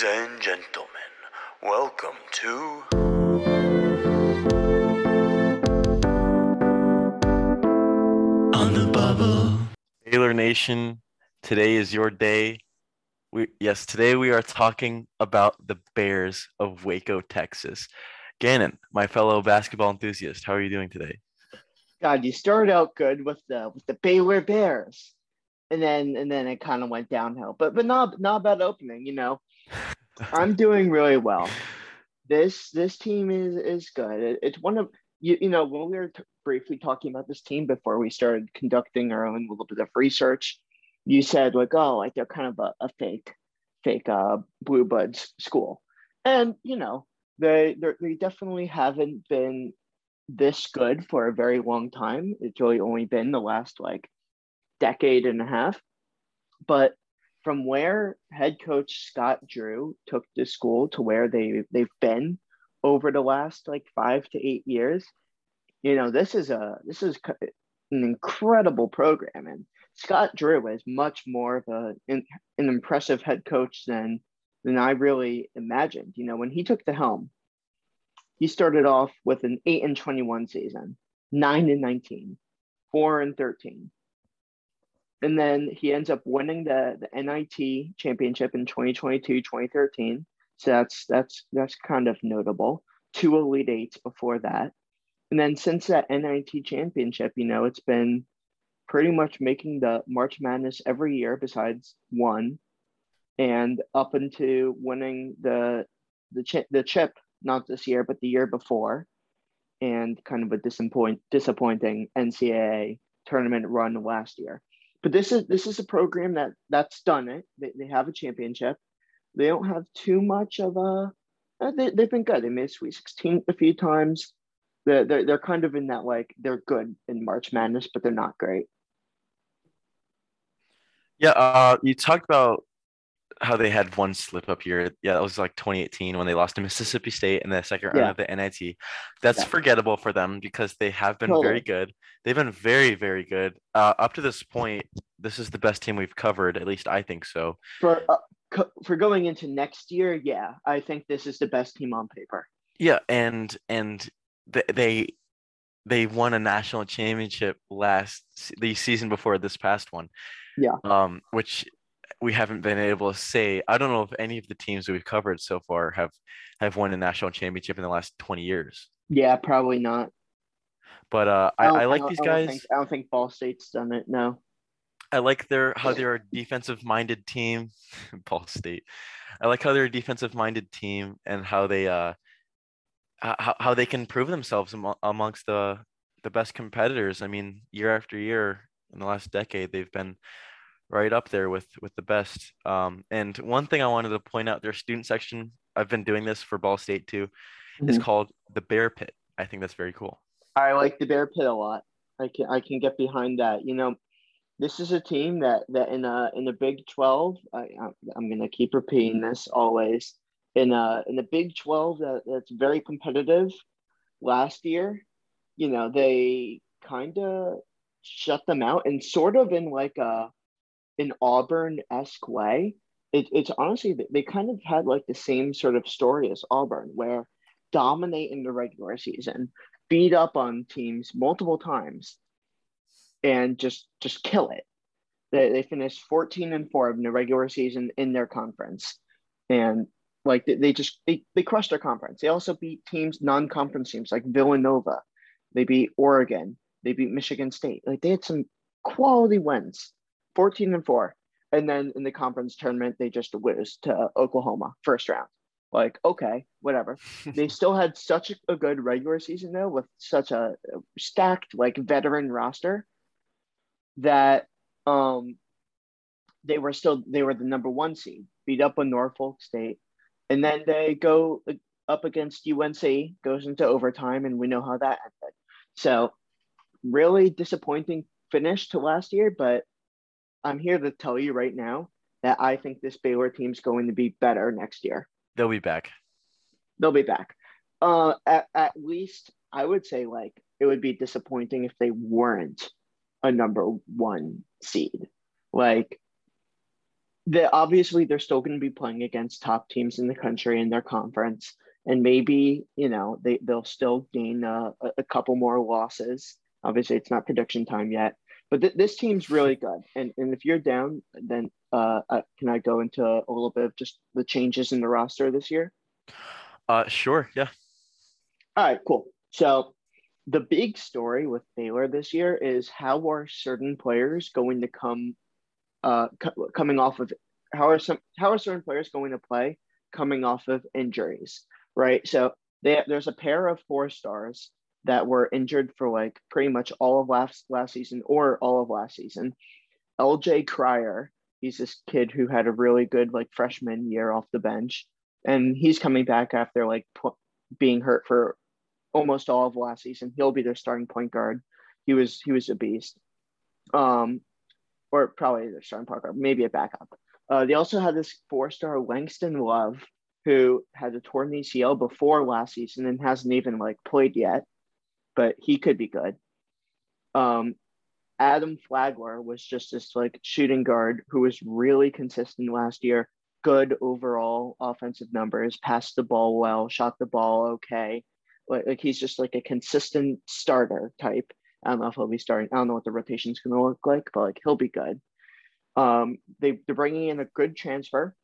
Ladies and gentlemen, welcome to. On the bubble. Baylor Nation, today is your day. We yes, today we are talking about the Bears of Waco, Texas. Gannon, my fellow basketball enthusiast, how are you doing today? God, you started out good with the with the Baylor Bears, and then and then it kind of went downhill. But but not not a bad opening, you know. I'm doing really well. This this team is is good. It, it's one of you you know when we were t- briefly talking about this team before we started conducting our own little bit of research. You said like oh like they're kind of a, a fake fake uh blue blood school, and you know they they definitely haven't been this good for a very long time. It's really only been the last like decade and a half. But from where head coach Scott Drew took the school to where they they've been over the last like five to eight years, you know this is a this is an incredible program, and Scott Drew is much more of a an, an impressive head coach than than I really imagined. You know when he took the helm, he started off with an 8 and 21 season, 9 and 19, 4 and 13. And then he ends up winning the, the NIT championship in 2022, 2013. So that's that's that's kind of notable. Two Elite Eights before that. And then since that NIT championship, you know, it's been pretty much making the March Madness every year besides one and up into winning the the chip, the chip not this year, but the year before, and kind of a disappoint, disappointing NCAA tournament run last year. But this is this is a program that that's done it. They, they have a championship. They don't have too much of a. Uh, they, they've been good. They made Sweet 16 a few times. They're, they're, they're kind of in that like they're good in March Madness, but they're not great. Yeah, uh, you talked about how they had one slip up here. Yeah, that was like 2018 when they lost to Mississippi State in the second round Yeah. of the NIT. That's Yeah. forgettable for them because they have been Totally. very good. They've been very, very good. Uh, up to this point, this is the best team we've covered. At least I think so. For uh, co- for going into next year, yeah, I think this is the best team on paper. Yeah, and and th- they they won a national championship last the season before this past one. Yeah. Um, which we haven't been able to say. I don't know if any of the teams that we've covered so far have have won a national championship in the last 20 years. Yeah, probably not. But uh, I, don't- I like don't- these guys. think- I don't think Ball State's done it. No. I like their how they're a defensive minded team. Ball State. I like how they're a defensive minded team and how they uh how, how they can prove themselves amo- amongst the the best competitors. I mean, year after year in the last decade, they've been right up there with with the best. Um, and one thing I wanted to point out, their student section. I've been doing this for Ball State too. Is Mhm. called the Bear Pit. I think that's very cool. I like the Bear Pit a lot. I can I can get behind that. You know, this is a team that that in a in the Big Twelve. I I'm, I'm gonna keep repeating this always. In a in the Big Twelve that, that's very competitive. Last year, you know, they kind of shut them out and sort of in like a an Auburn esque way. It, it's honestly they kind of had like the same sort of story as Auburn, where dominate in the regular season, beat up on teams multiple times, and just just kill it. They they finished 14 and 4 in the regular season in their conference. And like they, they just they, they crushed their conference. They also beat teams, non-conference teams like Villanova. They beat Oregon. They beat Michigan State. Like they had some quality wins. 14 and 4. And then in the conference tournament, they just lose to Oklahoma first round. Like, okay, whatever they still had such a good regular season though with such a stacked like veteran roster that um they were still they were the number one seed beat up on norfolk state and then they go up against unc goes into overtime and we know how that ended so really disappointing finish to last year but i'm here to tell you right now that i think this baylor team's going to be better next year They'll be back. they'll be back. Uh, at, at least I would say like it would be disappointing if they weren't a number one seed. Like they obviously they're still going to be playing against top teams in the country in their conference, and maybe you know they they'll still gain uh, a, a couple more losses. Obviously, it's not prediction time yet, but th- this team's really good. And and if you're down, then uh, uh, can I go into a little bit of just the changes in the roster this year? Uh, sure. Yeah. All right, cool. So the big story with Baylor this year is how are certain players going to come uh co- coming off of how are some how are certain players going to play coming off of injuries, right? So they, there's a pair of four stars that were injured for like pretty much all of last last season or all of last season. LJ Cryer, he's this kid who had a really good like freshman year off the bench, and he's coming back after like being hurt for almost all of last season. He'll be their starting point guard. He was he was a beast. Um, or probably their starting point guard, maybe a backup. Uh, they also had this four-star Langston Love, who had a torn ACL before last season and hasn't even like played yet, but he could be good. Um, Adam Flagler was just this like shooting guard who was really consistent last year. Good overall offensive numbers, passed the ball well, shot the ball okay. Like, like he's just like a consistent starter type. I don't know if he'll be starting. I don't know what the rotation's going to look like, but like he'll be good. Um, they they're bringing in a good transfer,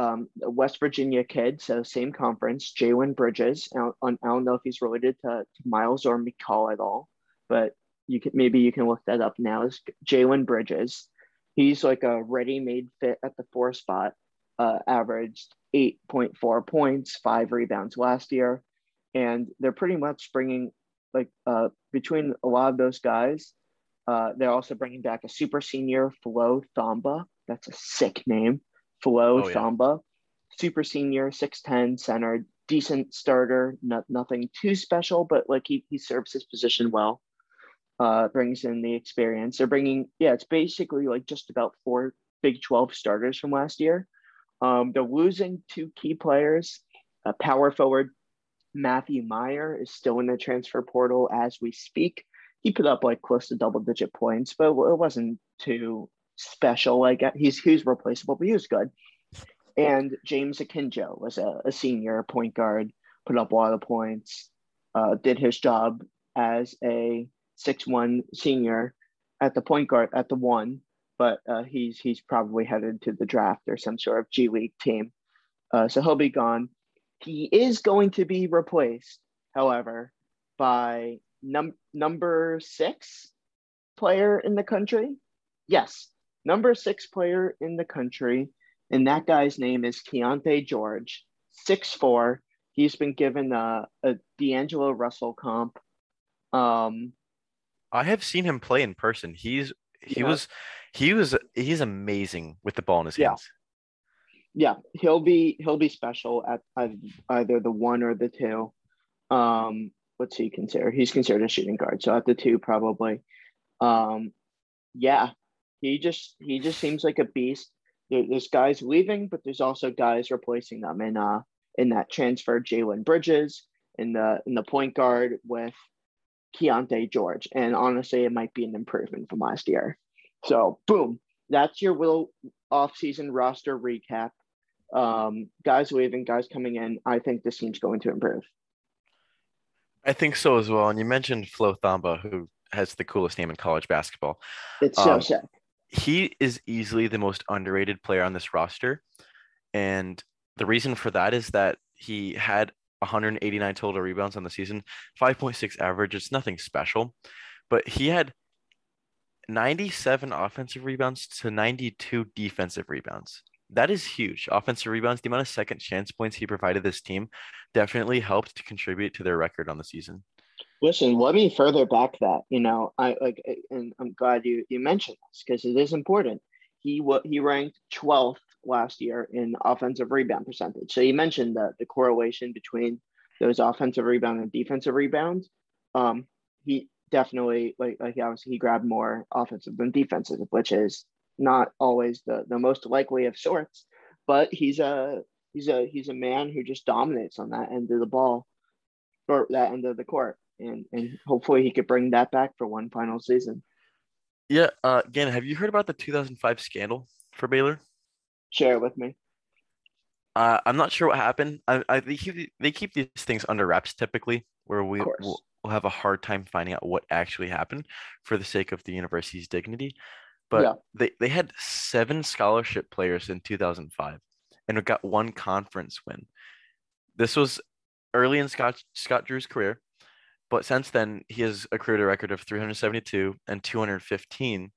um, West Virginia kid, so same conference, Jalen Bridges. I don't, I don't know if he's related to, to Miles or McCall at all, but you can maybe you can look that up now. Is Jalen Bridges? He's like a ready-made fit at the four spot. Uh, averaged 8.4 points, five rebounds last year, and they're pretty much bringing like uh, between a lot of those guys. Uh, they're also bringing back a super senior Flo Thamba. That's a sick name, Flo Oh, yeah. Thamba. Super senior, six ten center, decent starter. Not nothing too special, but like he he serves his position well. Uh, brings in the experience. They're bringing yeah, it's basically like just about four Big Twelve starters from last year. Um, they're losing two key players. A power forward Matthew Mayer is still in the transfer portal as we speak. He put up like close to double digit points, but it wasn't too special. Like he's he's replaceable, but he was good. And James Akinjo was a, a senior point guard, put up a lot of points, uh, did his job as a six one senior at the point guard at the one, but uh, he's he's probably headed to the draft or some sort of G League team. Uh, so he'll be gone. He is going to be replaced, however, by num- number six player in the country. Yes, number six player in the country, and that guy's name is Keyonte George, six four. He's been given a, a D'Angelo Russell comp. Um, I have seen him play in person. He's he Yeah. was he was he's amazing with the ball in his Yeah. hands. yeah, he'll be he'll be special at ei- either the one or the two. Um, what's he considered? He's considered a shooting guard, so at the two probably. Um, yeah, he just he just seems like a beast. There, there's guys leaving, but there's also guys replacing them in uh in that transfer. Jalen Bridges in the in the point guard with Keyonte George, and honestly, it might be an improvement from last year. So boom, that's your little off-season roster recap. Um, guys leaving, guys coming in. I think this team's going to improve. I think so as well. And you mentioned Flo Thamba, who has the coolest name in college basketball. It's so Um, sick. He is easily the most underrated player on this roster. And the reason for that is that he had 189 total rebounds on the season, 5.6 average. It's nothing special, but he had 97 offensive rebounds to 92 defensive rebounds. That is huge. Offensive rebounds, the amount of second chance points he provided this team definitely helped to contribute to their record on the season. Listen, let me further back that. You know, I like, and I'm glad you you mentioned this because it is important. He what he ranked 12th last year in offensive rebound percentage. So you mentioned the the correlation between those offensive rebound and defensive rebounds. Um, he definitely like like obviously he grabbed more offensive than defensive, which is not always the the most likely of sorts. But he's a he's a he's a man who just dominates on that end of the ball or that end of the court. And and hopefully he could bring that back for one final season. Yeah, uh, again, have you heard about the 2005 scandal for Baylor? Share it with me. Uh, I'm not sure what happened. I, I they keep they keep these things under wraps typically, where we will we'll have a hard time finding out what actually happened for the sake of the university's dignity. But Yeah. they, they had seven scholarship players in 2005 and got one conference win. This was early in Scott Scott Drew's career, but since then he has accrued a record of 372 and 215.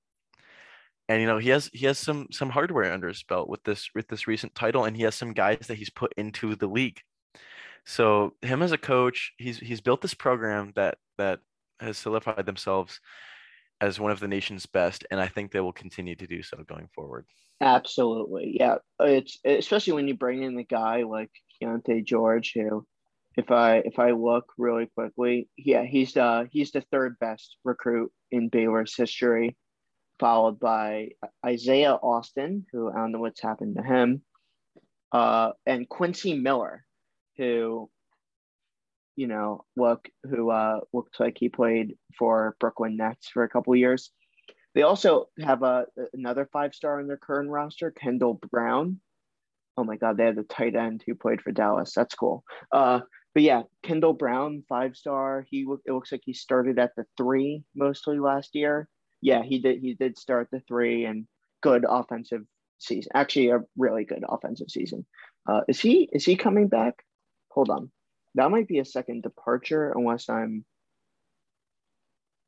And you know he has he has some some hardware under his belt with this with this recent title, and he has some guys that he's put into the league. So him as a coach, he's he's built this program that that has solidified themselves as one of the nation's best, and I think they will continue to do so going forward. Absolutely, yeah. It's especially when you bring in a guy like Keyonte George, who, if I if I look really quickly, yeah, he's the he's the third best recruit in Baylor's history, followed by Isaiah Austin, who I don't know what's happened to him, uh, and Quincy Miller, who, you know, look who uh looks like he played for Brooklyn Nets for a couple years. They also have a another five star in their current roster, Kendall Brown. Oh my God, they had the tight end who played for Dallas. That's cool. Uh, but yeah, Kendall Brown, five star. He it looks like he started at the three mostly last year. Yeah, he did. He did start the three and good offensive season. Actually, a really good offensive season. Uh, is he is he coming back? Hold on, that might be a second departure unless I'm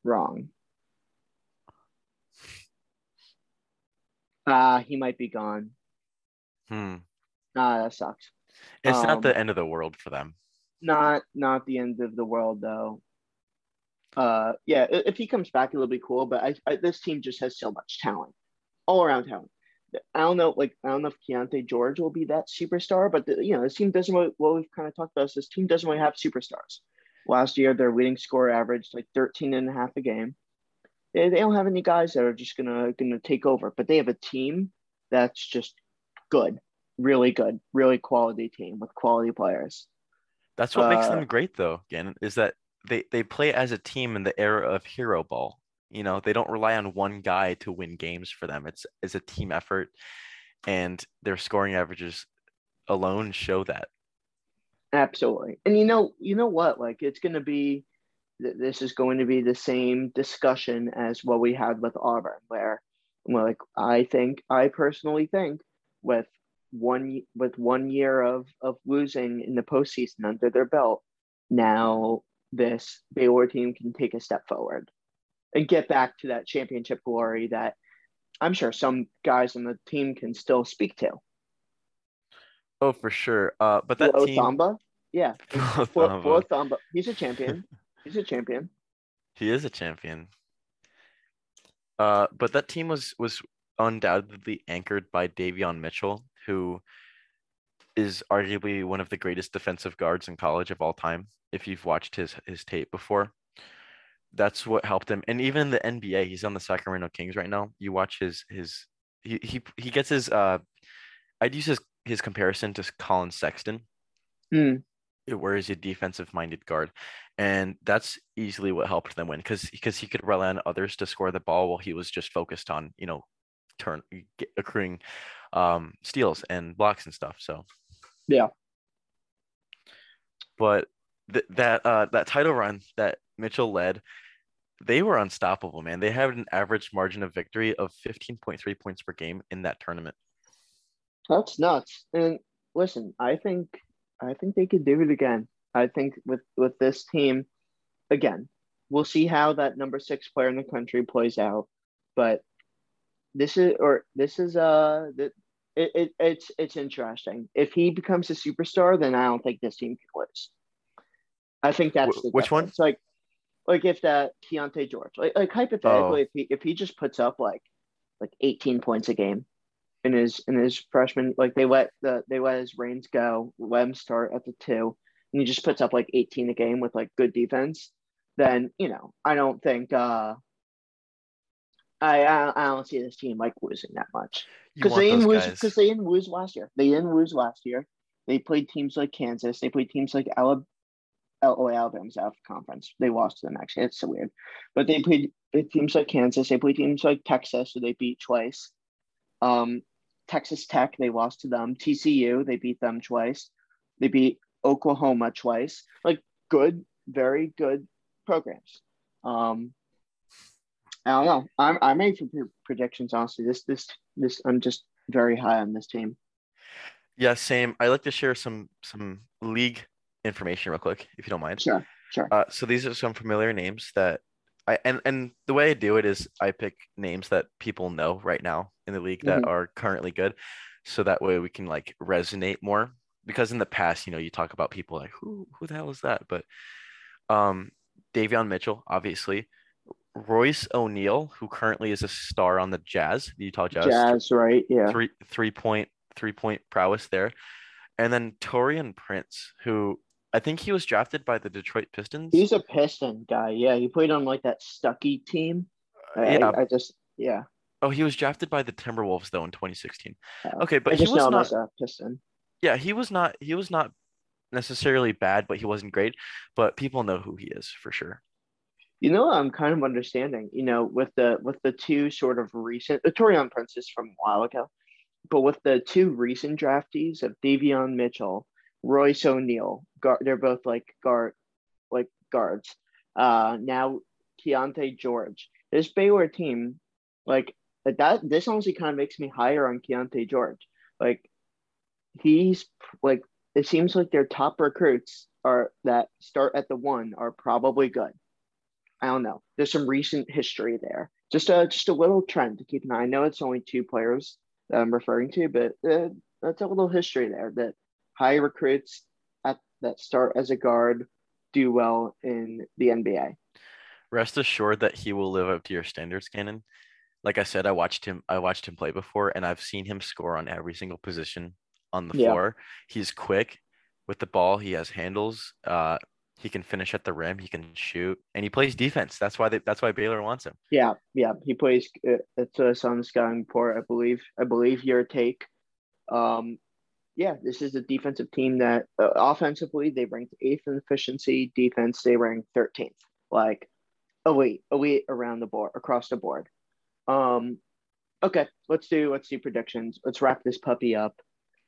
wrong. Ah, he might be gone. Hmm. Ah, that sucks. It's not the Um, end of the world for them. Not not the end of the world though. Uh, yeah, if he comes back, it'll be cool. But I, I this team just has so much talent, all around talent. I don't know, like I don't know if Keyonte George will be that superstar, but the, you know, this team doesn't. Really, what we've kind of talked about is this team doesn't really have superstars. Last year, their leading score averaged like 13 and a half a game. They, they don't have any guys that are just gonna gonna take over, but they have a team that's just good, really good, really quality team with quality players. That's what makes uh, them great, though. Again, is that they they play as a team in the era of hero ball. You know, they don't rely on one guy to win games for them. It's it's a team effort, and their scoring averages alone show that. Absolutely. And you know, you know what? Like it's going to be this is going to be the same discussion as what we had with Auburn where like I think I personally think with one with one year of of losing in the postseason under their belt, now this Baylor team can take a step forward and get back to that championship glory that I'm sure some guys on the team can still speak to. Oh, for sure. Uh, but that Flo team, Thamba, yeah, Flo Flo, Thamba, Flo Thamba, he's a champion. He's a champion. he is a champion. Uh, but that team was was undoubtedly anchored by Davion Mitchell, who is arguably one of the greatest defensive guards in college of all time. If you've watched his his tape before, that's what helped him. And even in the NBA, he's on the Sacramento Kings right now. You watch his his he he he gets his uh, I'd use his his comparison to Collin Sexton Hmm. where he's a defensive minded guard and that's easily what helped them win because because he could rely on others to score the ball while he was just focused on you know turn accruing um steals and blocks and stuff so Yeah. but th- that uh that title run that mitchell led they were unstoppable man they had an average margin of victory of 15.3 points per game in that tournament That's nuts. And listen, I think I think they could do it again. I think with with this team, again, we'll see how that number six player in the country plays out. But this is or this is uh it, it it's it's interesting. If he becomes a superstar, then I don't think this team can lose. I think that's Wh- the which one? difference. Like like if that Keyonte George, like like hypothetically, Oh. if he if he just puts up like like 18 points a game in his in his freshman like they let the they let his reins go let him start at the two and he just puts up like 18 a game with like good defense then you know i don't think uh i i, I don't see this team like losing that much because they didn't lose because they didn't lose last year they didn't lose last year they played teams like kansas they played teams like alabama oh, Alabama's out of conference. They lost to them actually. It's so weird. But they played teams like Kansas. They played teams like Texas, so they beat twice. Um, Texas Tech, they lost to them. TCU, they beat them twice. They beat Oklahoma twice. Like good, very good programs. Um, I don't know. I'm I'm ready for predictions. Honestly, this this this I'm just very high on this team. Yeah, same. I like to share some some league information real quick, if you don't mind. Sure, sure. Uh, so these are some familiar names that I and and the way I do it is I pick names that people know right now in the league that Mhm. are currently good, so that way we can like resonate more. Because in the past, you know, you talk about people like who who the hell is that? But um, Davion Mitchell, obviously, Royce O'Neal, who currently is a star on the Jazz, the Utah Jazz, Jazz, right? Yeah. three three point three point prowess there, and then Taurean Prince, who I think he was drafted by the Detroit Pistons. He's a Piston guy. Yeah, he played on like that Stuckey team. I, yeah. I, I just yeah. Oh, he was drafted by the Timberwolves though in 2016. uh, Okay, but he was not. a Piston. Yeah, he was not. He was not necessarily bad, but he wasn't great. But people know who he is for sure. You know, I'm kind of understanding. You know, with the with the two sort of recent, the Taurean Prince is from a while ago, but with the two recent draftees of Davion Mitchell, Royce O'Neal, guard, they're both like guard, like guards. Uh, now Keyonte George. This Baylor team, like that, this honestly kind of makes me higher on Keyonte George. Like he's like it seems like their top recruits are that start at the one are probably good. I don't know. There's some recent history there. Just a just a little trend to keep an eye. I know it's only two players that I'm referring to, but uh, that's a little history there. That high recruits at that start as a guard do well in the NBA. Rest assured that he will live up to your standards, Gannon. Like I said, I watched him. I watched him play before, and I've seen him score on every single position on the Yeah. floor. He's quick with the ball. He has handles. Uh, he can finish at the rim. He can shoot, and he plays defense. That's why they, that's why Baylor wants him. Yeah, yeah. He plays. Uh, it's a Sun Scouting Report, I believe. I believe your take. Um, yeah, this is a defensive team that uh, offensively they ranked eighth in efficiency. Defense they ranked thirteenth. Like elite, elite around the board, across the board. Um, okay, let's do let's do predictions. Let's wrap this puppy up.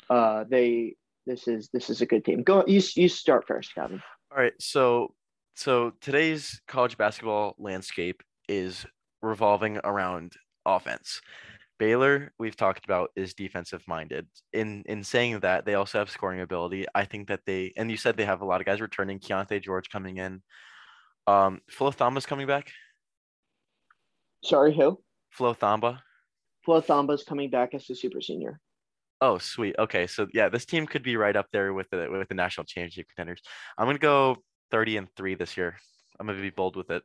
Uh, they this is this is a good team. Go you you start first, Calvin. All right, so so today's college basketball landscape is revolving around offense. Baylor, we've talked about, is defensive minded. In in saying that, they also have scoring ability. I think that they and you said they have a lot of guys returning. Keyonte George coming in. Um, Flo Thamba's coming back. Sorry, who? Flo Thamba. Flo Thamba's coming back as a super senior. Oh, sweet. Okay, so yeah, this team could be right up there with the with the national championship contenders. I'm gonna go 30 and three this year. I'm gonna be bold with it.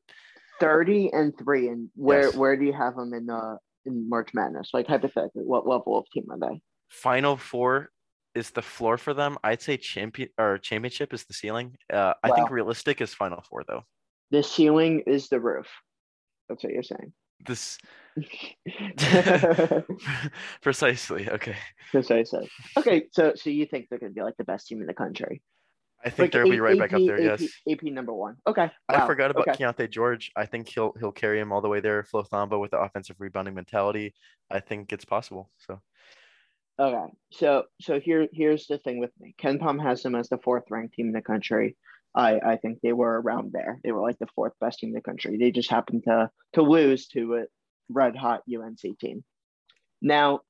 30 and 3 and where Yes. where do you have them in the in March Madness like hypothetically what level of team are they Final four is the floor for them. I'd say champion or championship is the ceiling. Uh, I think realistic is final four though. the ceiling is the roof that's what you're saying This precisely. Okay, that's what I said okay so so you think they're gonna be like the best team in the country I think they'll be right back up there. AP, Yes. AP number one okay I forgot about okay. Keyonte George. I think he'll he'll carry him all the way there. Flo Thamba with the offensive rebounding mentality. I think it's possible. So Okay, so so here here's the thing with me. KenPom has them as the fourth ranked team in the country. I I think they were around there. They were like the fourth best team in the country. They just happened to to lose to a red hot UNC team. Now,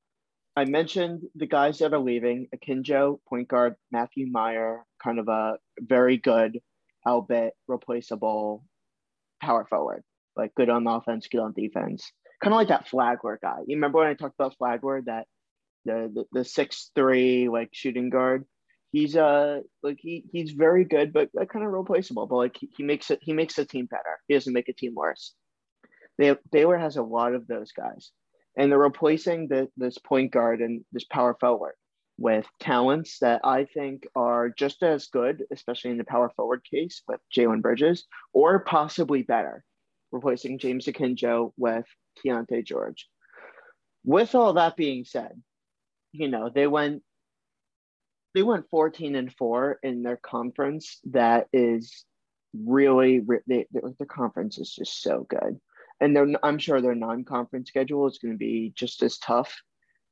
I mentioned the guys that are leaving: Akinjo, point guard, Matthew Mayer, kind of a very good, albeit replaceable power forward, like good on offense, good on defense. Kind of like that Flagler guy. You remember when I talked about Flagler, that the the, the six three like shooting guard. He's uh like he he's very good, but uh, kind of replaceable. But like he, he makes it he makes the team better. He doesn't make a team worse. They Baylor has a lot of those guys, and they're replacing the this point guard and this power forward with talents that I think are just as good, especially in the power forward case with Jalen Bridges, or possibly better, replacing James Akinjo with Keyonte George. With all that being said, you know they went they went 14 and 4 in their conference. That is really their, their conference is just so good and their i'm sure their non-conference schedule is going to be just as tough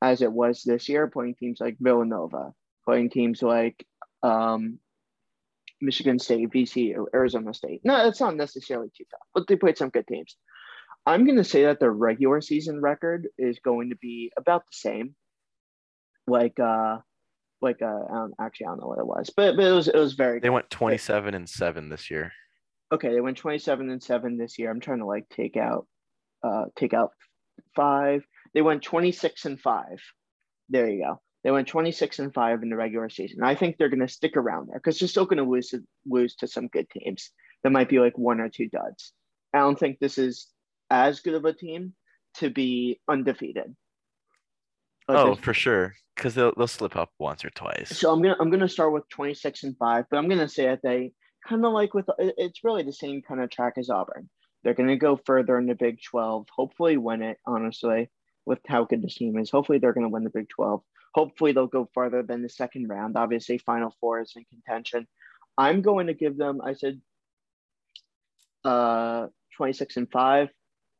as it was this year, playing teams like Villanova, playing teams like um, Michigan State, VC, or Arizona State. No, it's not necessarily too tough, but they played some good teams. I'm going to say that their regular season record is going to be about the same. Like, uh, like uh, I don't, actually I don't know what it was, but but it was it was very. They went 27 and seven this year. Okay. They went 27 and seven this year. I'm trying to like take out, uh, take out five. They went 26 and five. There you go. They went 26 and five in the regular season. I think they're going to stick around there because they're still going to lose to, lose to some good teams. There might be like one or two duds. I don't think this is as good of a team to be undefeated. Like, Oh, for sure. Because they'll they'll slip up once or twice. so I'm gonna I'm gonna start with 26 and five, but I'm gonna say that they kind of like with it's really the same kind of track as Auburn. They're gonna go further in the Big 12, hopefully win it. Honestly, with how good this team is, hopefully they're gonna win the Big 12. Hopefully they'll go farther than the second round. Obviously, Final Four is in contention. I'm going to give them. I said, uh, 26 and five.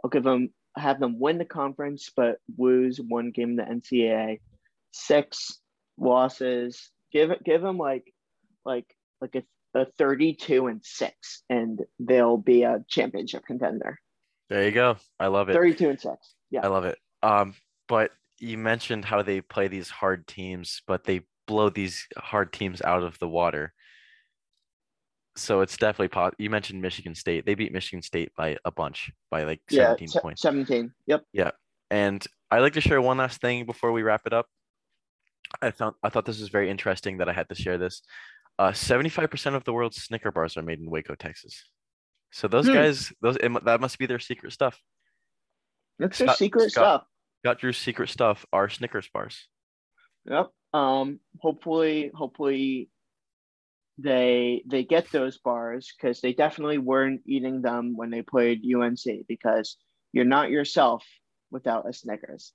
I'll give them have them win the conference, but lose one game in the NCAA. Six losses. Give it. Give them like, like, like a, a thirty-two and six, and they'll be a championship contender. There you go. I love it. Thirty-two and six. Yeah. I love it. Um, but you mentioned how they play these hard teams, but they blow these hard teams out of the water. So it's definitely pot. You mentioned Michigan State. They beat Michigan State by a bunch, by like Yeah. 17 se- points. Seventeen. Yep. Yeah. And I'd like to share one last thing before we wrap it up. I found I thought this was very interesting that I had to share this. Uh, 75% of the world's Snicker bars are made in Waco, Texas. So those Hmm. guys, those it, that must be their secret stuff. That's their secret Scott- stuff. Scott Drew's secret stuff are Snickers bars. Yep. Um. Hopefully, hopefully, they they get those bars because they definitely weren't eating them when they played UNC because you're not yourself without a Snickers.